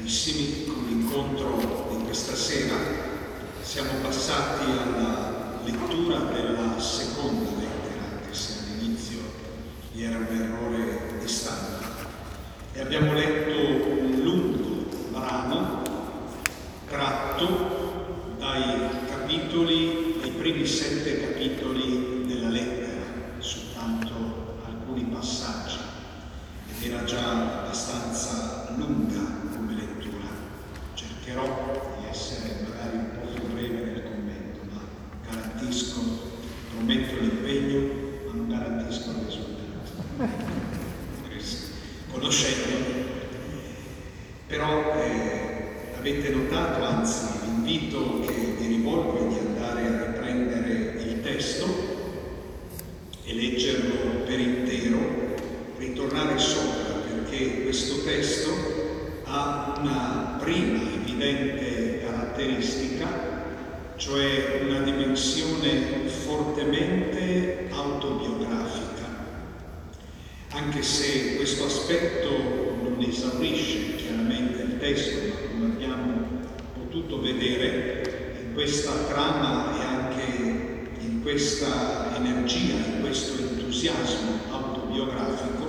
carissimi, con l'incontro di questa sera. Siamo passati alla lettura della seconda lettera, anche se all'inizio vi era un errore di stampa, e abbiamo letto un lungo brano tratto dai capitoli, dai primi sette capitoli della lettera, soltanto alcuni passaggi, ed era già abbastanza lunga come lettura. Cercherò di essere magari un po' più breve nel commento, ma garantisco, prometto l'impegno, ma non garantisco il risultato. Conoscendolo. Però eh, avete notato, anzi l'invito che vi rivolgo è di andare a riprendere il testo e leggerlo per intero, ritornare sopra perché questo testo ha una prima evidente caratteristica, cioè una fortemente autobiografica, anche se questo aspetto non esaurisce chiaramente il testo, ma come abbiamo potuto vedere in questa trama e anche in questa energia, in questo entusiasmo autobiografico,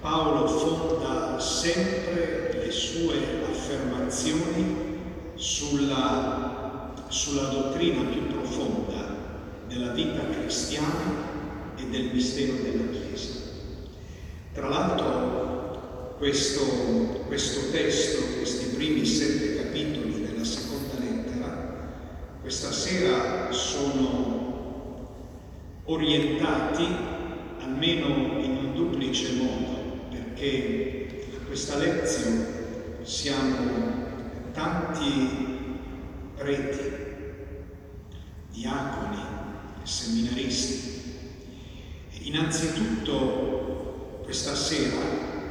Paolo fonda sempre le sue affermazioni sulla, sulla dottrina più profonda della vita cristiana e del mistero della Chiesa. Tra l'altro questo, questo testo, questi primi sette capitoli della seconda lettera, questa sera sono orientati almeno in un duplice modo perché a questa lezione siamo tanti preti, diaconi seminaristi. Innanzitutto questa sera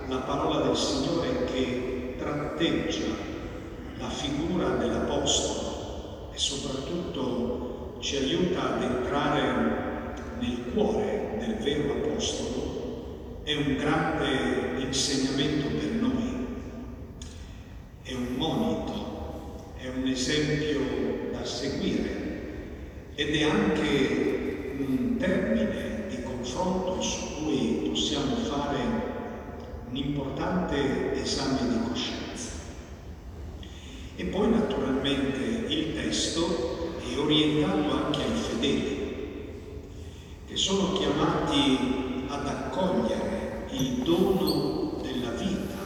la parola del Signore che tratteggia la figura dell'Apostolo e soprattutto ci aiuta ad entrare nel cuore del vero Apostolo è un grande insegnamento per noi, è un monito, è un esempio da seguire ed è anche un termine di confronto su cui possiamo fare un importante esame di coscienza. E poi naturalmente il testo è orientato anche ai fedeli, che sono chiamati ad accogliere il dono della vita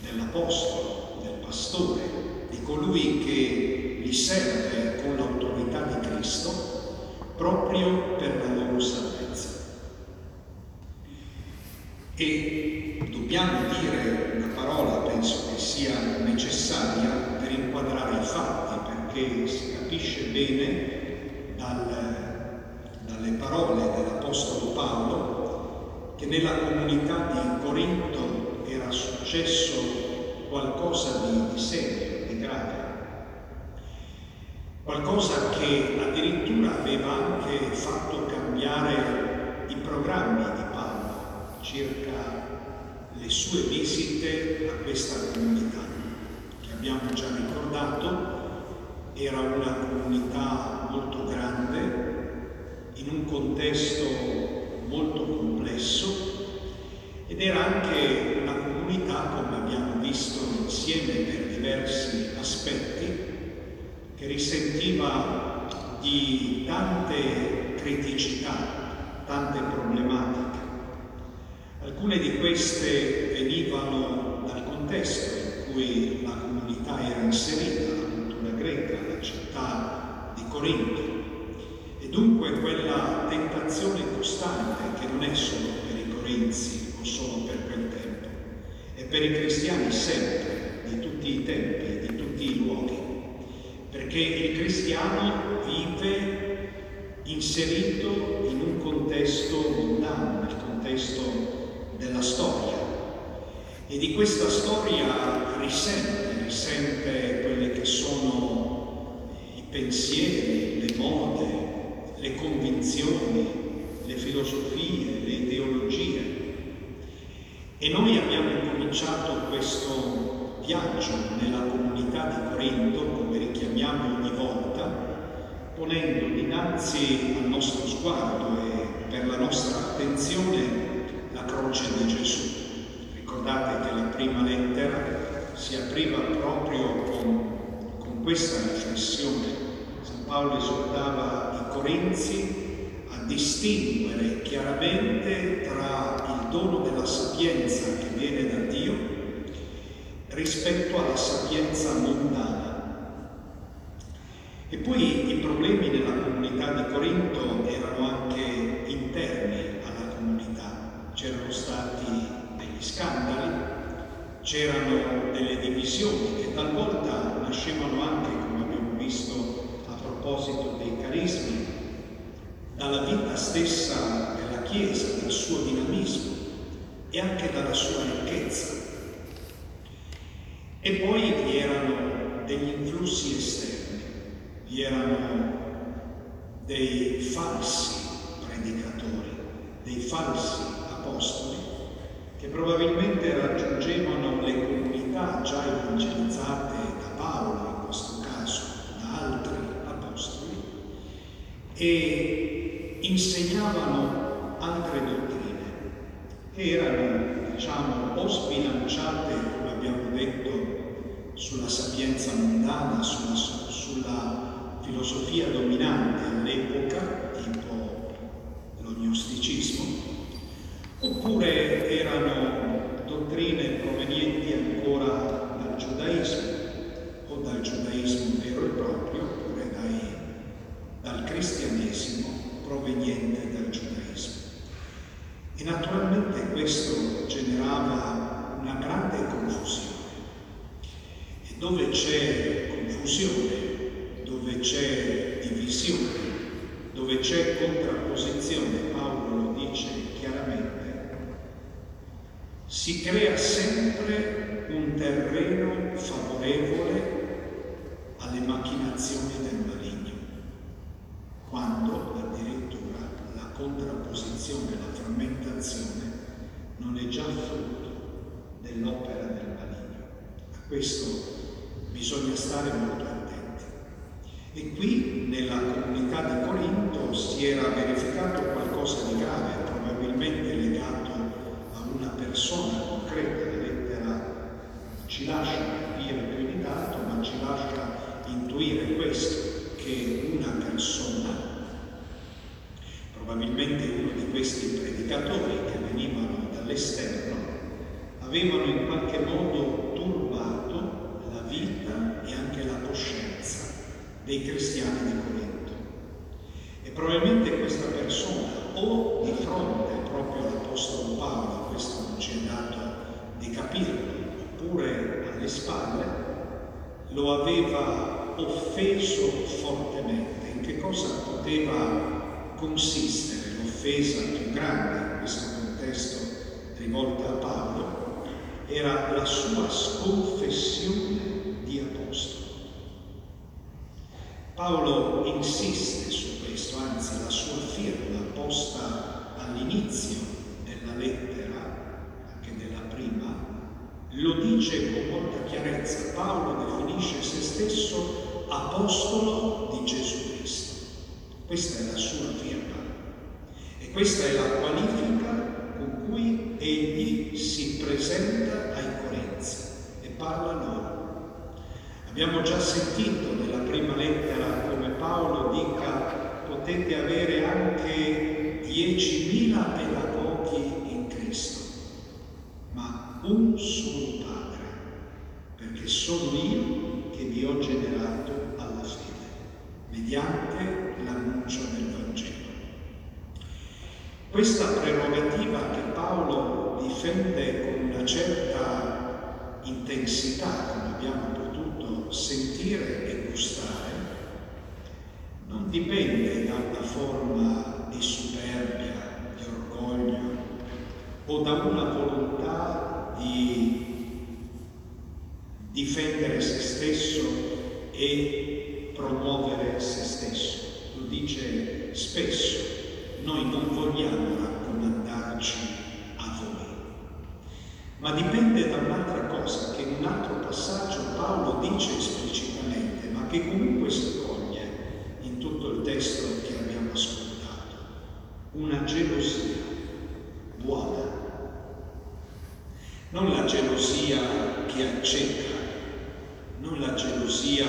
dell'Apostolo, del pastore, di colui che li serve con l'autorità Cristo proprio per la loro salvezza. E dobbiamo dire una parola, penso che sia necessaria per inquadrare i fatti, perché si capisce bene dal, dalle parole dell'Apostolo Paolo che nella comunità di Corinto era successo qualcosa di, di serio, qualcosa che addirittura aveva anche fatto cambiare i programmi di Paolo circa le sue visite a questa comunità, che abbiamo già ricordato, era una comunità molto grande, in un contesto molto complesso ed era anche una comunità, come abbiamo visto insieme per diversi aspetti, che risentiva di tante criticità, tante problematiche. Alcune di queste venivano dal contesto in cui la comunità era inserita, la cultura greca, la città di Corinto, dunque quella tentazione costante che non è solo per i corinzi o solo per quel tempo, è per i cristiani sempre, di tutti i tempi, e di tutti i luoghi, perché il cristiano vive inserito in un contesto mondano, nel contesto della storia. E di questa storia risente, risente quelle che sono i pensieri, le mode, le convinzioni, le filosofie, le ideologie. E noi abbiamo cominciato questo viaggio nella comunità ponendo dinanzi al nostro sguardo e per la nostra attenzione la croce di Gesù. Ricordate che la prima lettera si apriva proprio con, con questa riflessione. San Paolo esortava i Corinzi a distinguere chiaramente tra il dono della sapienza che viene da Dio rispetto alla sapienza mondana. E poi i problemi nella comunità di Corinto erano anche interni alla comunità. C'erano stati degli scandali, c'erano delle divisioni che talvolta nascevano anche, come abbiamo visto a proposito dei carismi, dalla vita stessa della Chiesa, dal suo dinamismo e anche dalla sua ricchezza. E poi vi erano degli influssi esterni, vi erano dei falsi predicatori, dei falsi apostoli che probabilmente raggiungevano le comunità già evangelizzate da Paolo in questo caso, da altri apostoli, e insegnavano altre dottrine. Che erano, diciamo, o sbilanciate, come abbiamo detto, sulla sapienza mondana, sulla, sulla filosofia dominante all'epoca, tipo lo gnosticismo, oppure erano dottrine provenienti ancora dal giudaismo o dal giudaismo vero e proprio, oppure dai, dal cristianesimo proveniente dal giudaismo. E naturalmente questo generava una grande confusione. E dove c'è confusione, dove c'è divisione, dove c'è contrapposizione, Paolo lo dice chiaramente, si crea sempre un terreno favorevole alle macchinazioni del maligno, quando addirittura la contrapposizione, la frammentazione non è già frutto dell'opera del maligno. A questo bisogna stare molto attenti. E qui nella comunità di Corinto si era verificato qualcosa di grave, probabilmente legato a una persona concreta. La lettera ci lascia capire più di tanto, ma ci lascia intuire questo, che una persona, probabilmente uno di questi predicatori che venivano dall'esterno, avevano in qualche modo turbato la vita e anche la coscienza dei cristiani di Corinto. E probabilmente questa persona, o di fronte proprio all'Apostolo Paolo, questo non ci è dato di capirlo, oppure alle spalle, lo aveva offeso fortemente. In che cosa poteva consistere l'offesa più grande in questo contesto rivolta a Paolo? Era la sua sconfessione di apostolo. Paolo insiste su questo, anzi la sua firma posta all'inizio della lettera, anche della prima, lo dice con molta chiarezza. Paolo definisce se stesso apostolo di Gesù Cristo. Questa è la sua firma e questa è la qualifica con cui egli si presenta ai Corinzi e parla loro. Abbiamo già sentito nella prima lettera come Paolo dica potete avere anche 10.000 pedagogi in Cristo, ma un solo Padre, perché sono io che vi ho generato alla fede, mediante l'annuncio del Vangelo. Questa prerogativa che Paolo difende con una certa intensità, come abbiamo potuto sentire e gustare, non dipende da una forma di superbia, di orgoglio o da una volontà di difendere se stesso e promuovere se stesso. Lo dice spesso, noi non vogliamo raccomandarci a voi, ma dipende da un'altra cosa che in un altro passaggio Paolo dice esplicitamente, ma che comunque si coglie in tutto il testo che abbiamo ascoltato. Una gelosia buona. Non la gelosia che acceca, non la gelosia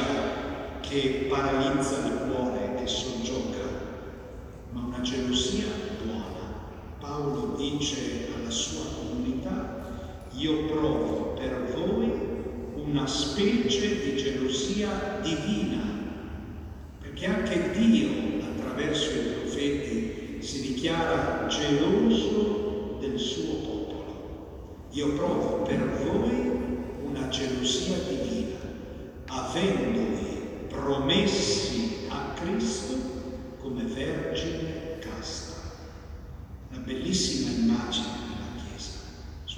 che paralizza il cuore, che soggioga, ma una gelosia buona. Paolo dice alla sua comunità, io provo per voi una specie di gelosia divina, perché anche Dio attraverso i profeti si dichiara geloso del suo popolo. Io provo per voi una gelosia divina, avendovi promessi a Cristo come vergine casta. Una bellissima immagine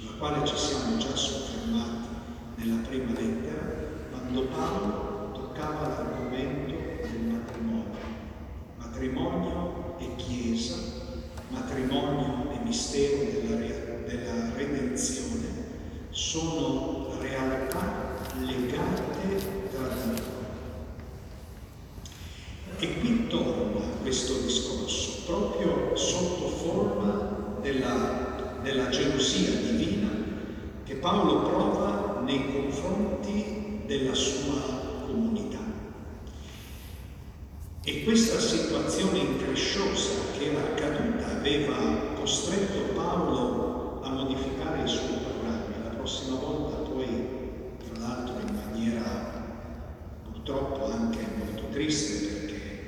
sulla quale ci siamo già soffermati nella prima lettera, quando Paolo toccava l'argomento del matrimonio. Matrimonio e Chiesa, matrimonio e mistero della, della redenzione sono realtà legate tra di loro. E qui torna questo discorso proprio sotto forma della della gelosia divina che Paolo prova nei confronti della sua comunità. E questa situazione incresciosa che era accaduta aveva costretto Paolo a modificare i suoi programmi. La prossima volta poi, tra l'altro in maniera purtroppo anche molto triste perché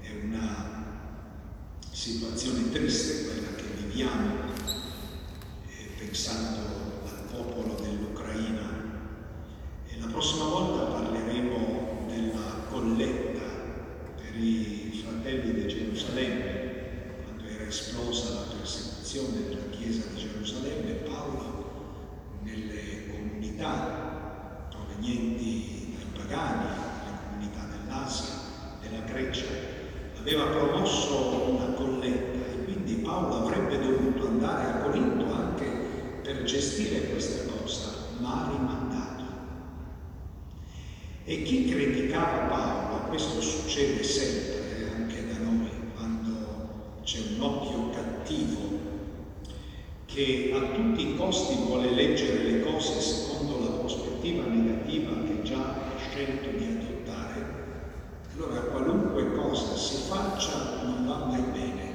è una situazione triste quella che viviamo pensando al popolo dell'Ucraina. E la prossima volta parleremo della colletta per i fratelli di Gerusalemme, quando era esplosa la persecuzione della Chiesa di Gerusalemme, Paolo nelle comunità provenienti dai pagani, nelle comunità dell'Asia, della Grecia, aveva promosso una colletta e quindi Paolo avrebbe dovuto andare a Corinto anche per gestire questa cosa, ma ha rimandato. E chi criticava Paolo, questo succede sempre anche da noi, quando c'è un occhio cattivo che a tutti i costi vuole leggere le cose secondo la prospettiva negativa che già ha scelto di adottare, allora qualunque cosa si faccia non va mai bene,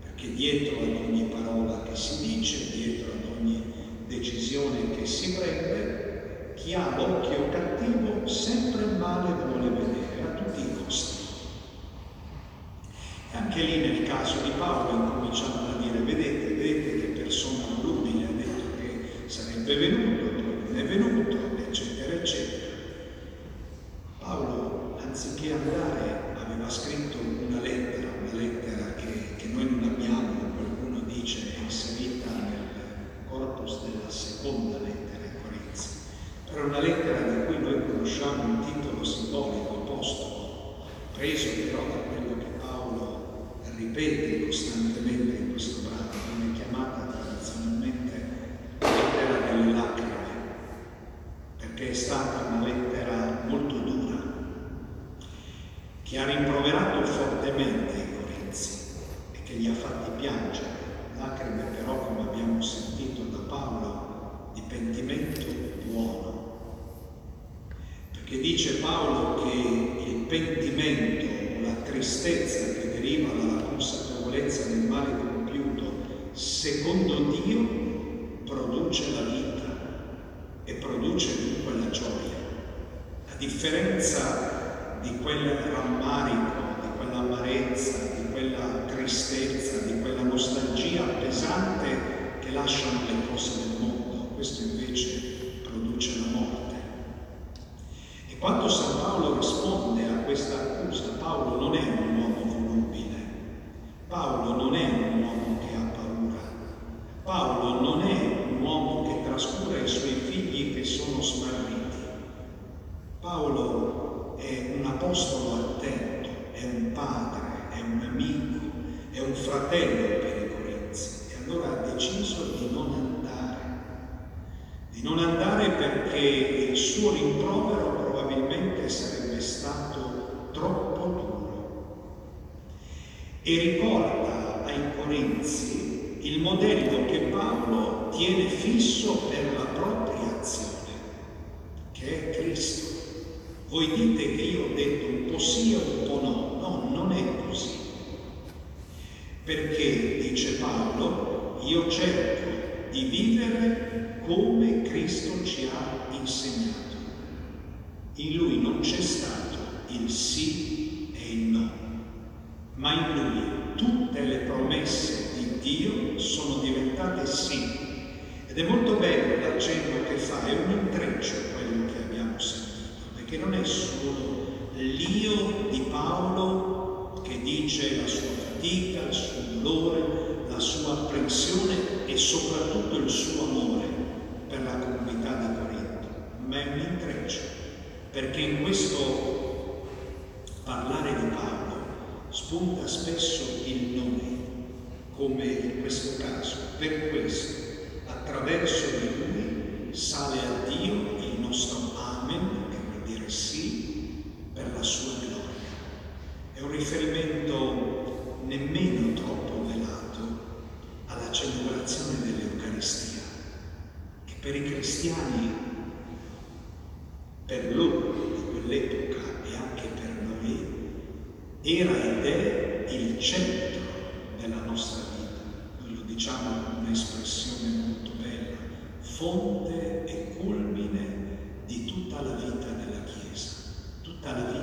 perché dietro ad ogni parola che si dice, dietro ad ogni decisione che si prende, chi ha l'occhio cattivo sempre il male vuole vedere a tutti i costi. E anche lì nel caso di Paolo incominciamo a dire, vedete, vedete che persona volubile ha detto che sarebbe venuto, poi non è venuto, eccetera, eccetera. Paolo, anziché andare, aveva scritto una lettera, una lettera che, che noi non abbiamo, qualcuno dice è inserita corpus della seconda lettera ai Corinzi. Era una lettera di cui noi conosciamo un titolo simbolico, apostolo, preso però da quello che Paolo ripete costantemente in questo brano, viene chiamata tradizionalmente lettera delle lacrime, perché è stata una lettera molto dura, che ha rimproverato fortemente i Corinzi e che li ha fatti piangere lacrime però, come abbiamo sentito da Paolo, di pentimento buono. Perché dice Paolo che il pentimento o la tristezza che deriva dalla consapevolezza del male compiuto, secondo Dio, produce la vita e produce dunque la gioia. A differenza di quel rammarico, di quell'amarezza, di quella tristezza, di quella nostalgia pesante che lasciano le cose del mondo. Questo invece produce la morte. E quando San Paolo risponde a questa accusa, Paolo non è un sapendo le e allora ha deciso di non andare, di non andare perché il suo rimprovero probabilmente sarebbe stato troppo duro. E ricorda ai Corinzi il modello che Paolo tiene fisso per la propria azione, che è Cristo. Voi dite che io ho detto un po' sì o un po' Perché, dice Paolo, io cerco di vivere come Cristo ci ha insegnato. In lui non c'è stato il sì e il no, ma in lui tutte le promesse di Dio sono diventate sì. Ed è molto bello l'accento che fa, è un intreccio quello che abbiamo sentito, perché non è solo l'io di Paolo che dice la sua fatica, il suo dolore, la sua apprensione e soprattutto il suo amore per la comunità di Corinto. Ma è un intreccio, perché in questo parlare di Paolo spunta spesso il nome, come in questo caso, per questo, attraverso di lui sale a Dio cristiani per loro di quell'epoca e anche per noi era ed è il centro della nostra vita. Noi lo diciamo con un'espressione molto bella, fonte e culmine di tutta la vita della Chiesa, tutta la vita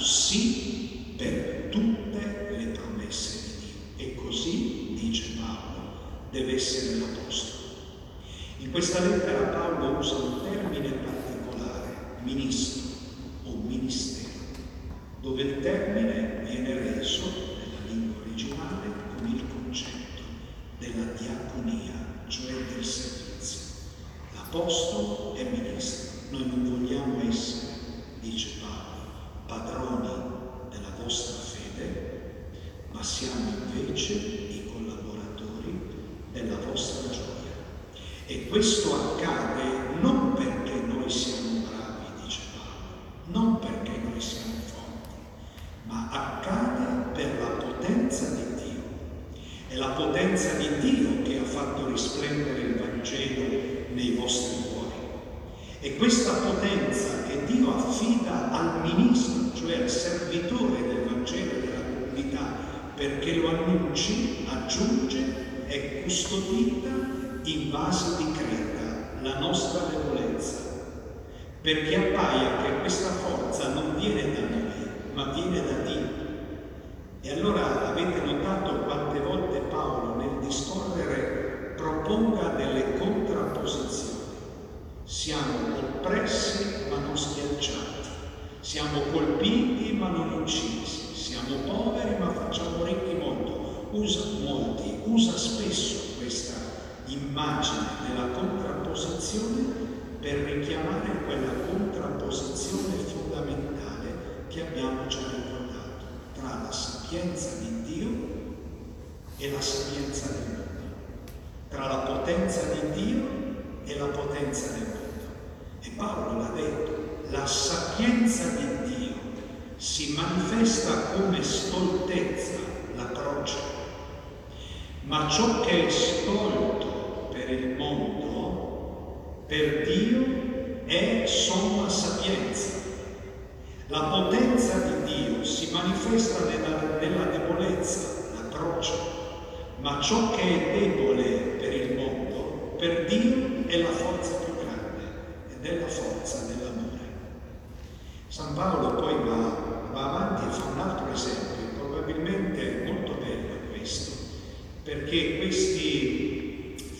sì per tutte le promesse di Dio. E così, dice Paolo, deve essere l'Apostolo. In questa lettera Paolo usa un termine particolare, ministro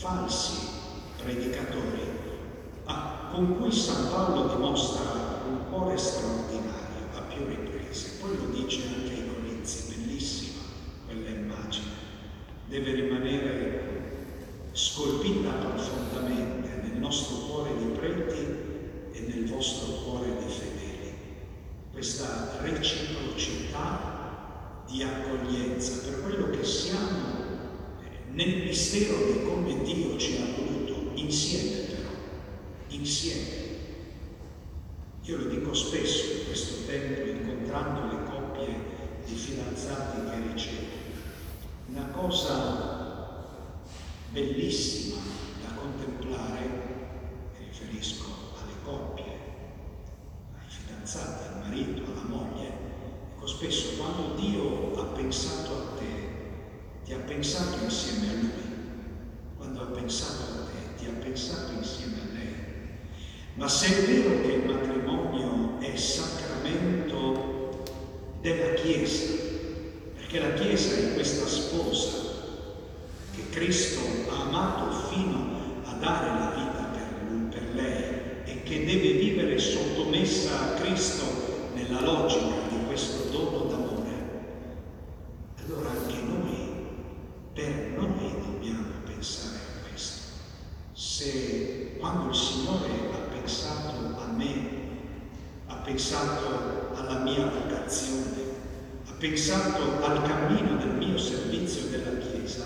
falsi predicatori ah, con cui San Paolo dimostra un cuore straordinario a più riprese, poi lo dice anche ai Corinzi, bellissima quella immagine, deve rimanere scolpita profondamente nel nostro cuore di preti e nel vostro cuore di fede questa reciprocità di accoglienza per quello che siamo nel mistero di come Dio ci ha voluto, insieme però, insieme. Io lo dico spesso in questo tempo, incontrando le coppie di fidanzati che ricevo, una cosa bellissima da contemplare, mi riferisco alle coppie, fidanzata, al marito, alla moglie. Ecco, spesso quando Dio ha pensato a te, ti ha pensato insieme a Lui. Quando ha pensato a te, ti ha pensato insieme a lei. Ma se è vero che il matrimonio è sacramento della Chiesa, perché la Chiesa è questa sposa che Cristo ha amato fino a dare la vita per, per lei, e che deve vivere sottomessa a Cristo nella logica di questo dono d'amore, allora anche noi, per noi dobbiamo pensare a questo. Se quando il Signore ha pensato a me, ha pensato alla mia vocazione, ha pensato al cammino del mio servizio della Chiesa,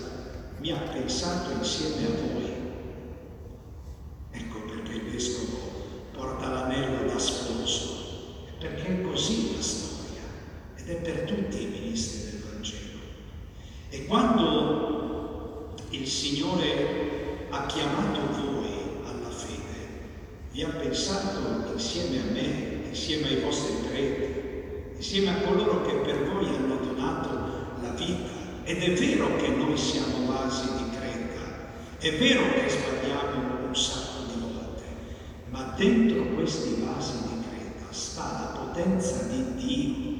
mi ha pensato insieme a voi. Ecco perché il Vescovo porta l'anello da sposo, perché è così la storia ed è per tutti i ministri del Vangelo. E quando il Signore ha chiamato voi alla fede, vi ha pensato insieme a me, insieme ai vostri preti, insieme a coloro che per voi hanno donato la vita. Ed è vero che noi siamo vasi di creta, è vero che sbagliamo un sacco ma dentro questi vasi di creta sta la potenza di Dio.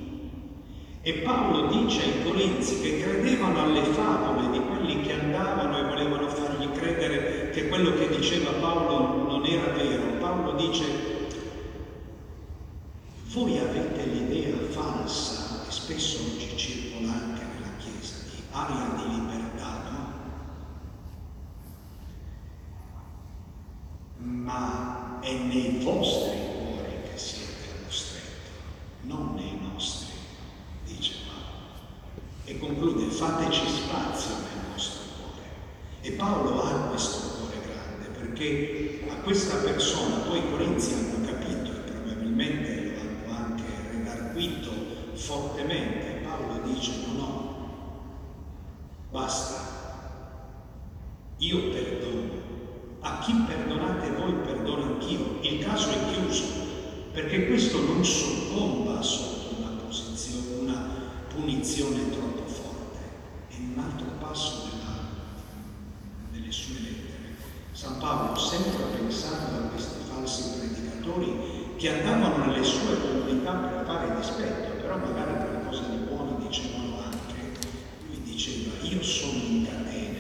E Paolo dice ai Corinzi che credevano alle favole di quelli che andavano e volevano fargli credere che quello che diceva Paolo non era vero. Paolo dice, voi l'idea falsa, e spesso oggi circola anche nella Chiesa, di aria di libertà, no? Ma è nei vostri cuori che siete allo stretto, non nei nostri, dice Paolo. E conclude, fateci spazio nel vostro cuore. E Paolo ha questo cuore grande perché a questa persona, poi Corinzi fortemente, Paolo dice no, no, basta, io perdono a chi perdonate voi perdono anch'io. Il caso è chiuso, perché questo non soccomba sotto una posizione, una punizione troppo forte. È un altro passo della, delle sue lettere. San Paolo, sempre pensando a questi falsi predicatori che andavano nelle sue comunità per fare dispetto, però magari qualcosa di buono dicevano anche. Lui diceva, io sono in catene,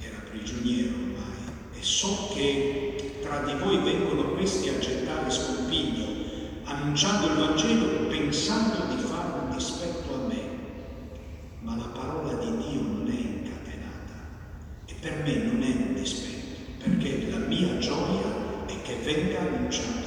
era prigioniero so che tra di voi vengono questi a gettare scompiglio, annunciando il Vangelo pensando di fare un dispetto a me. Ma la parola di Dio non è incatenata e per me non è un dispetto, perché la mia gioia è che venga annunciato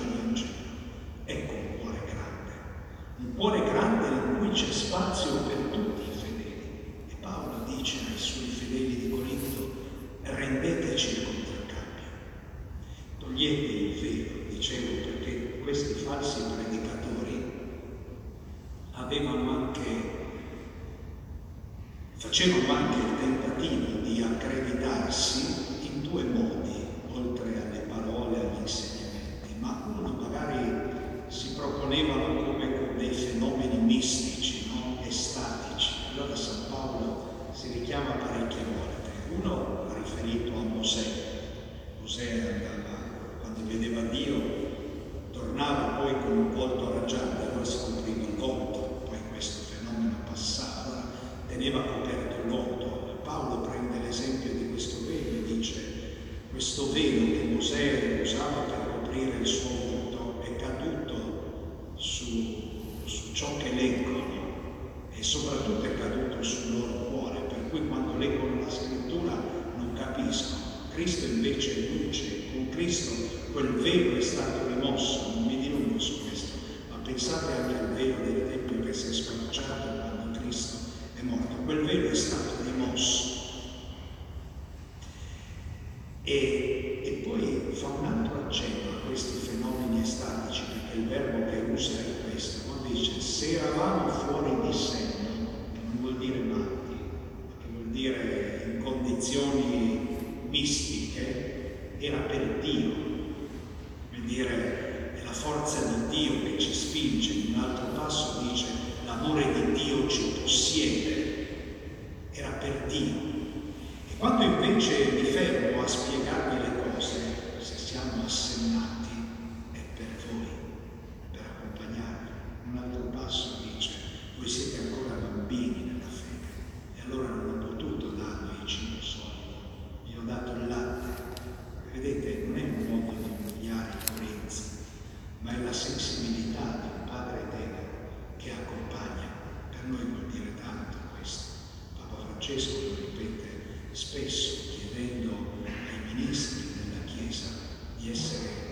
Cristo invece è luce, con Cristo quel velo è stato rimosso, non mi dilungo su questo, ma pensate anche al velo del Tempio che si è sparciato quando Cristo è morto, quel velo è stato rimosso. E, e poi fa un altro accenno a questi fenomeni estatici, perché il verbo che usa è questo, no? dice se eravamo fuori di sé, mistiche era per Dio. yesterday.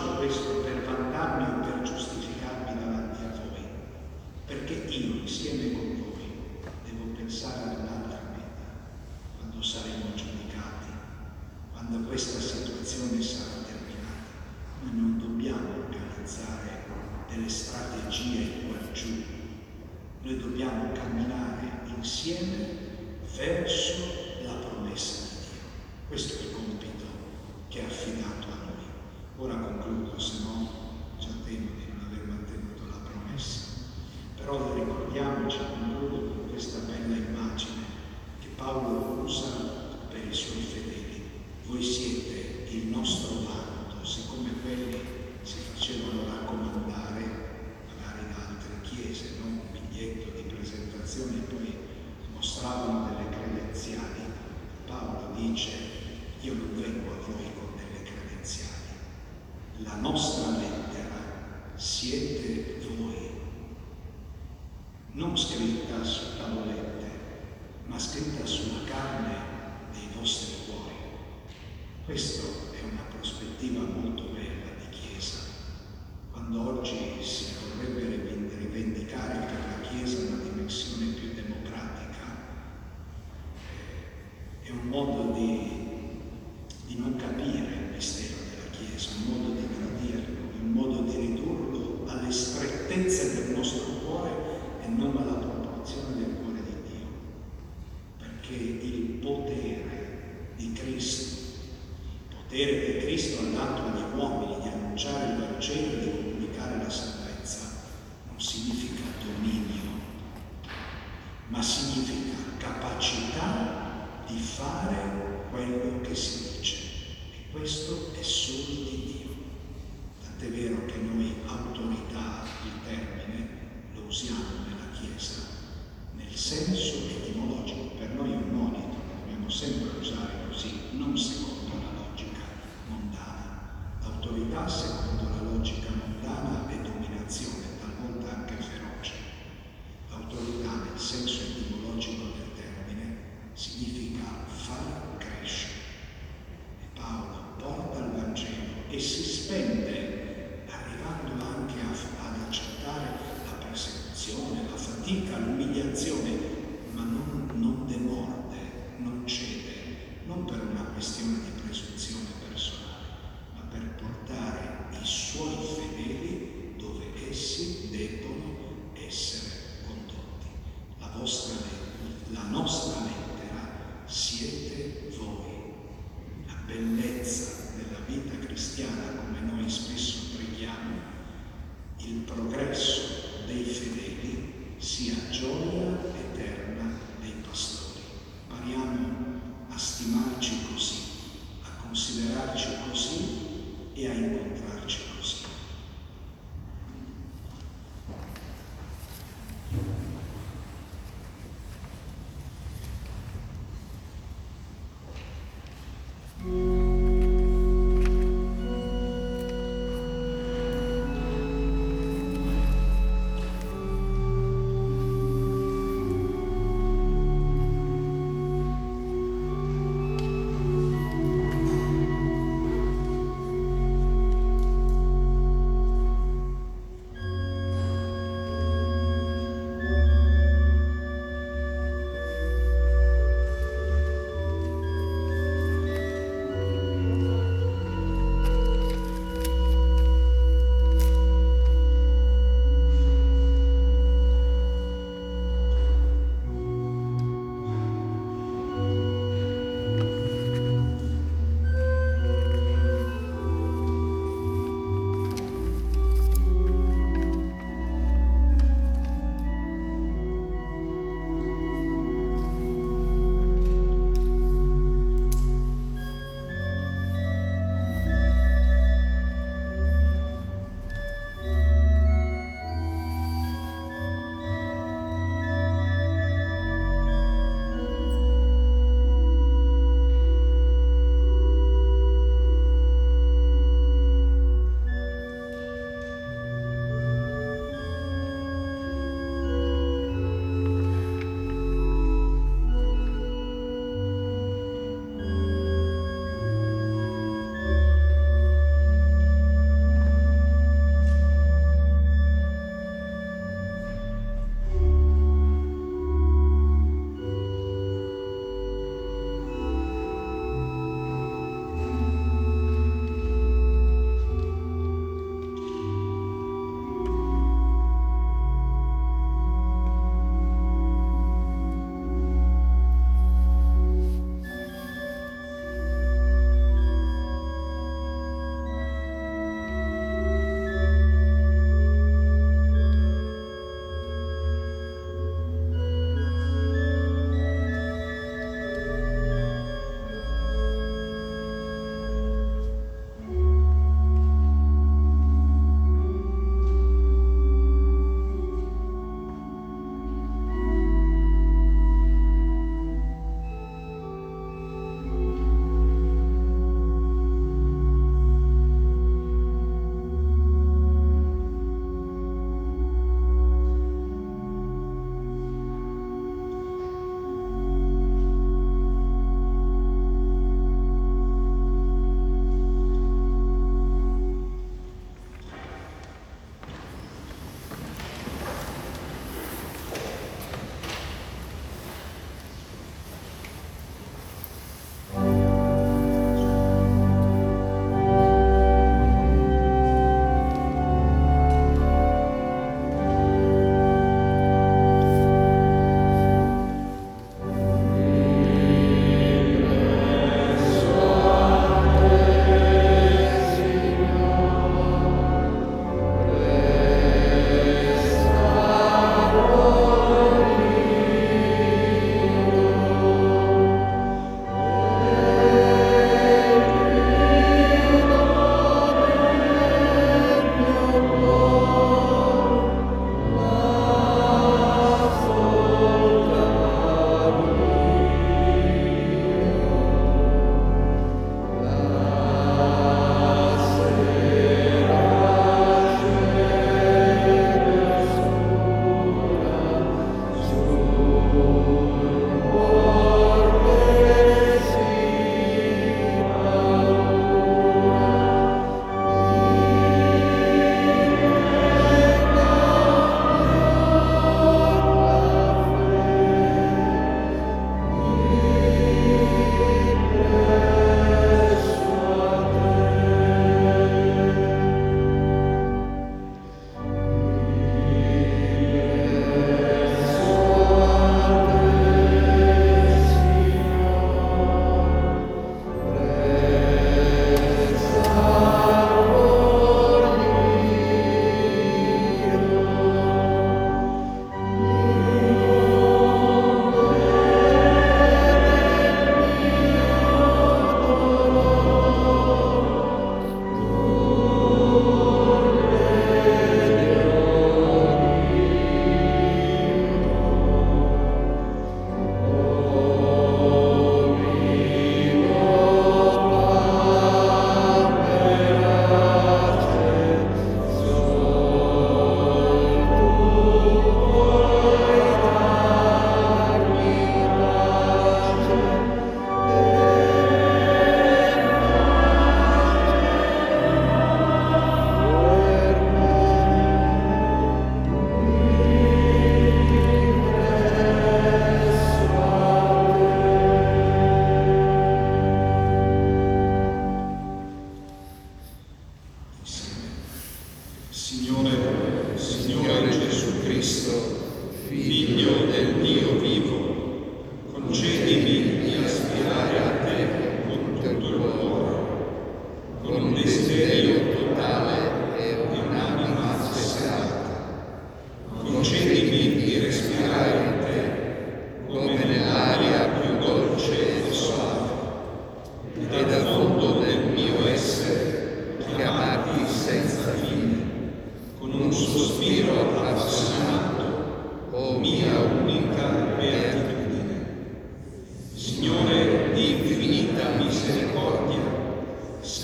much of ma significa capacità di fare quello che si dice. E questo è solo di Dio. Tant'è vero che noi autorità, il termine, lo usiamo nella Chiesa nel senso etimologico. Per noi è un monito, dobbiamo sempre usare così, non secondo la logica mondana. Autorità secondo la logica mondana è dominazione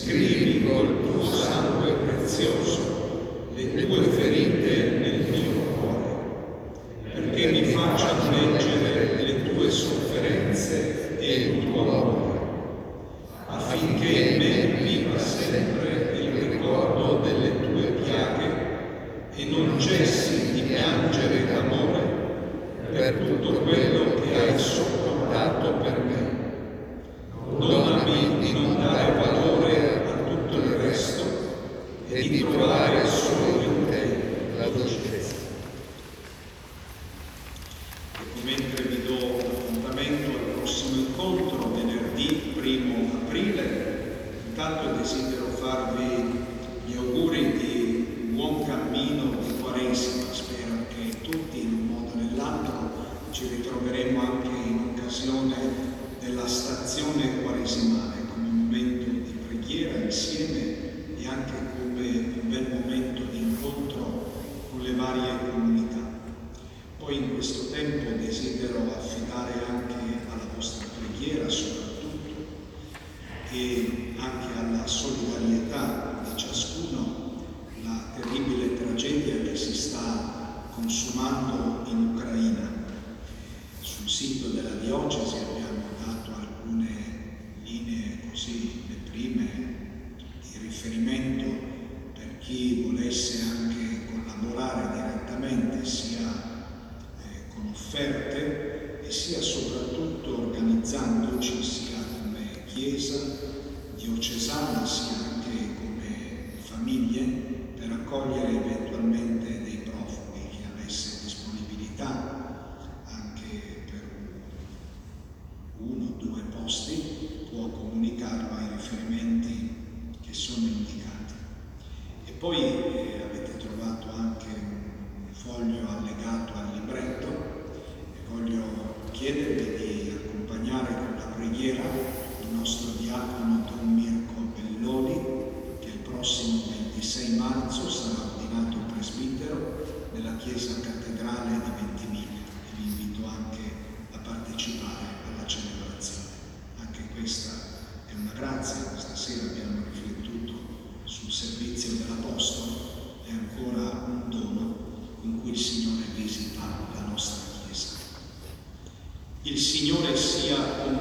scrivi col tuo sangue prezioso le tue ferite nel mio cuore. il Signore sia con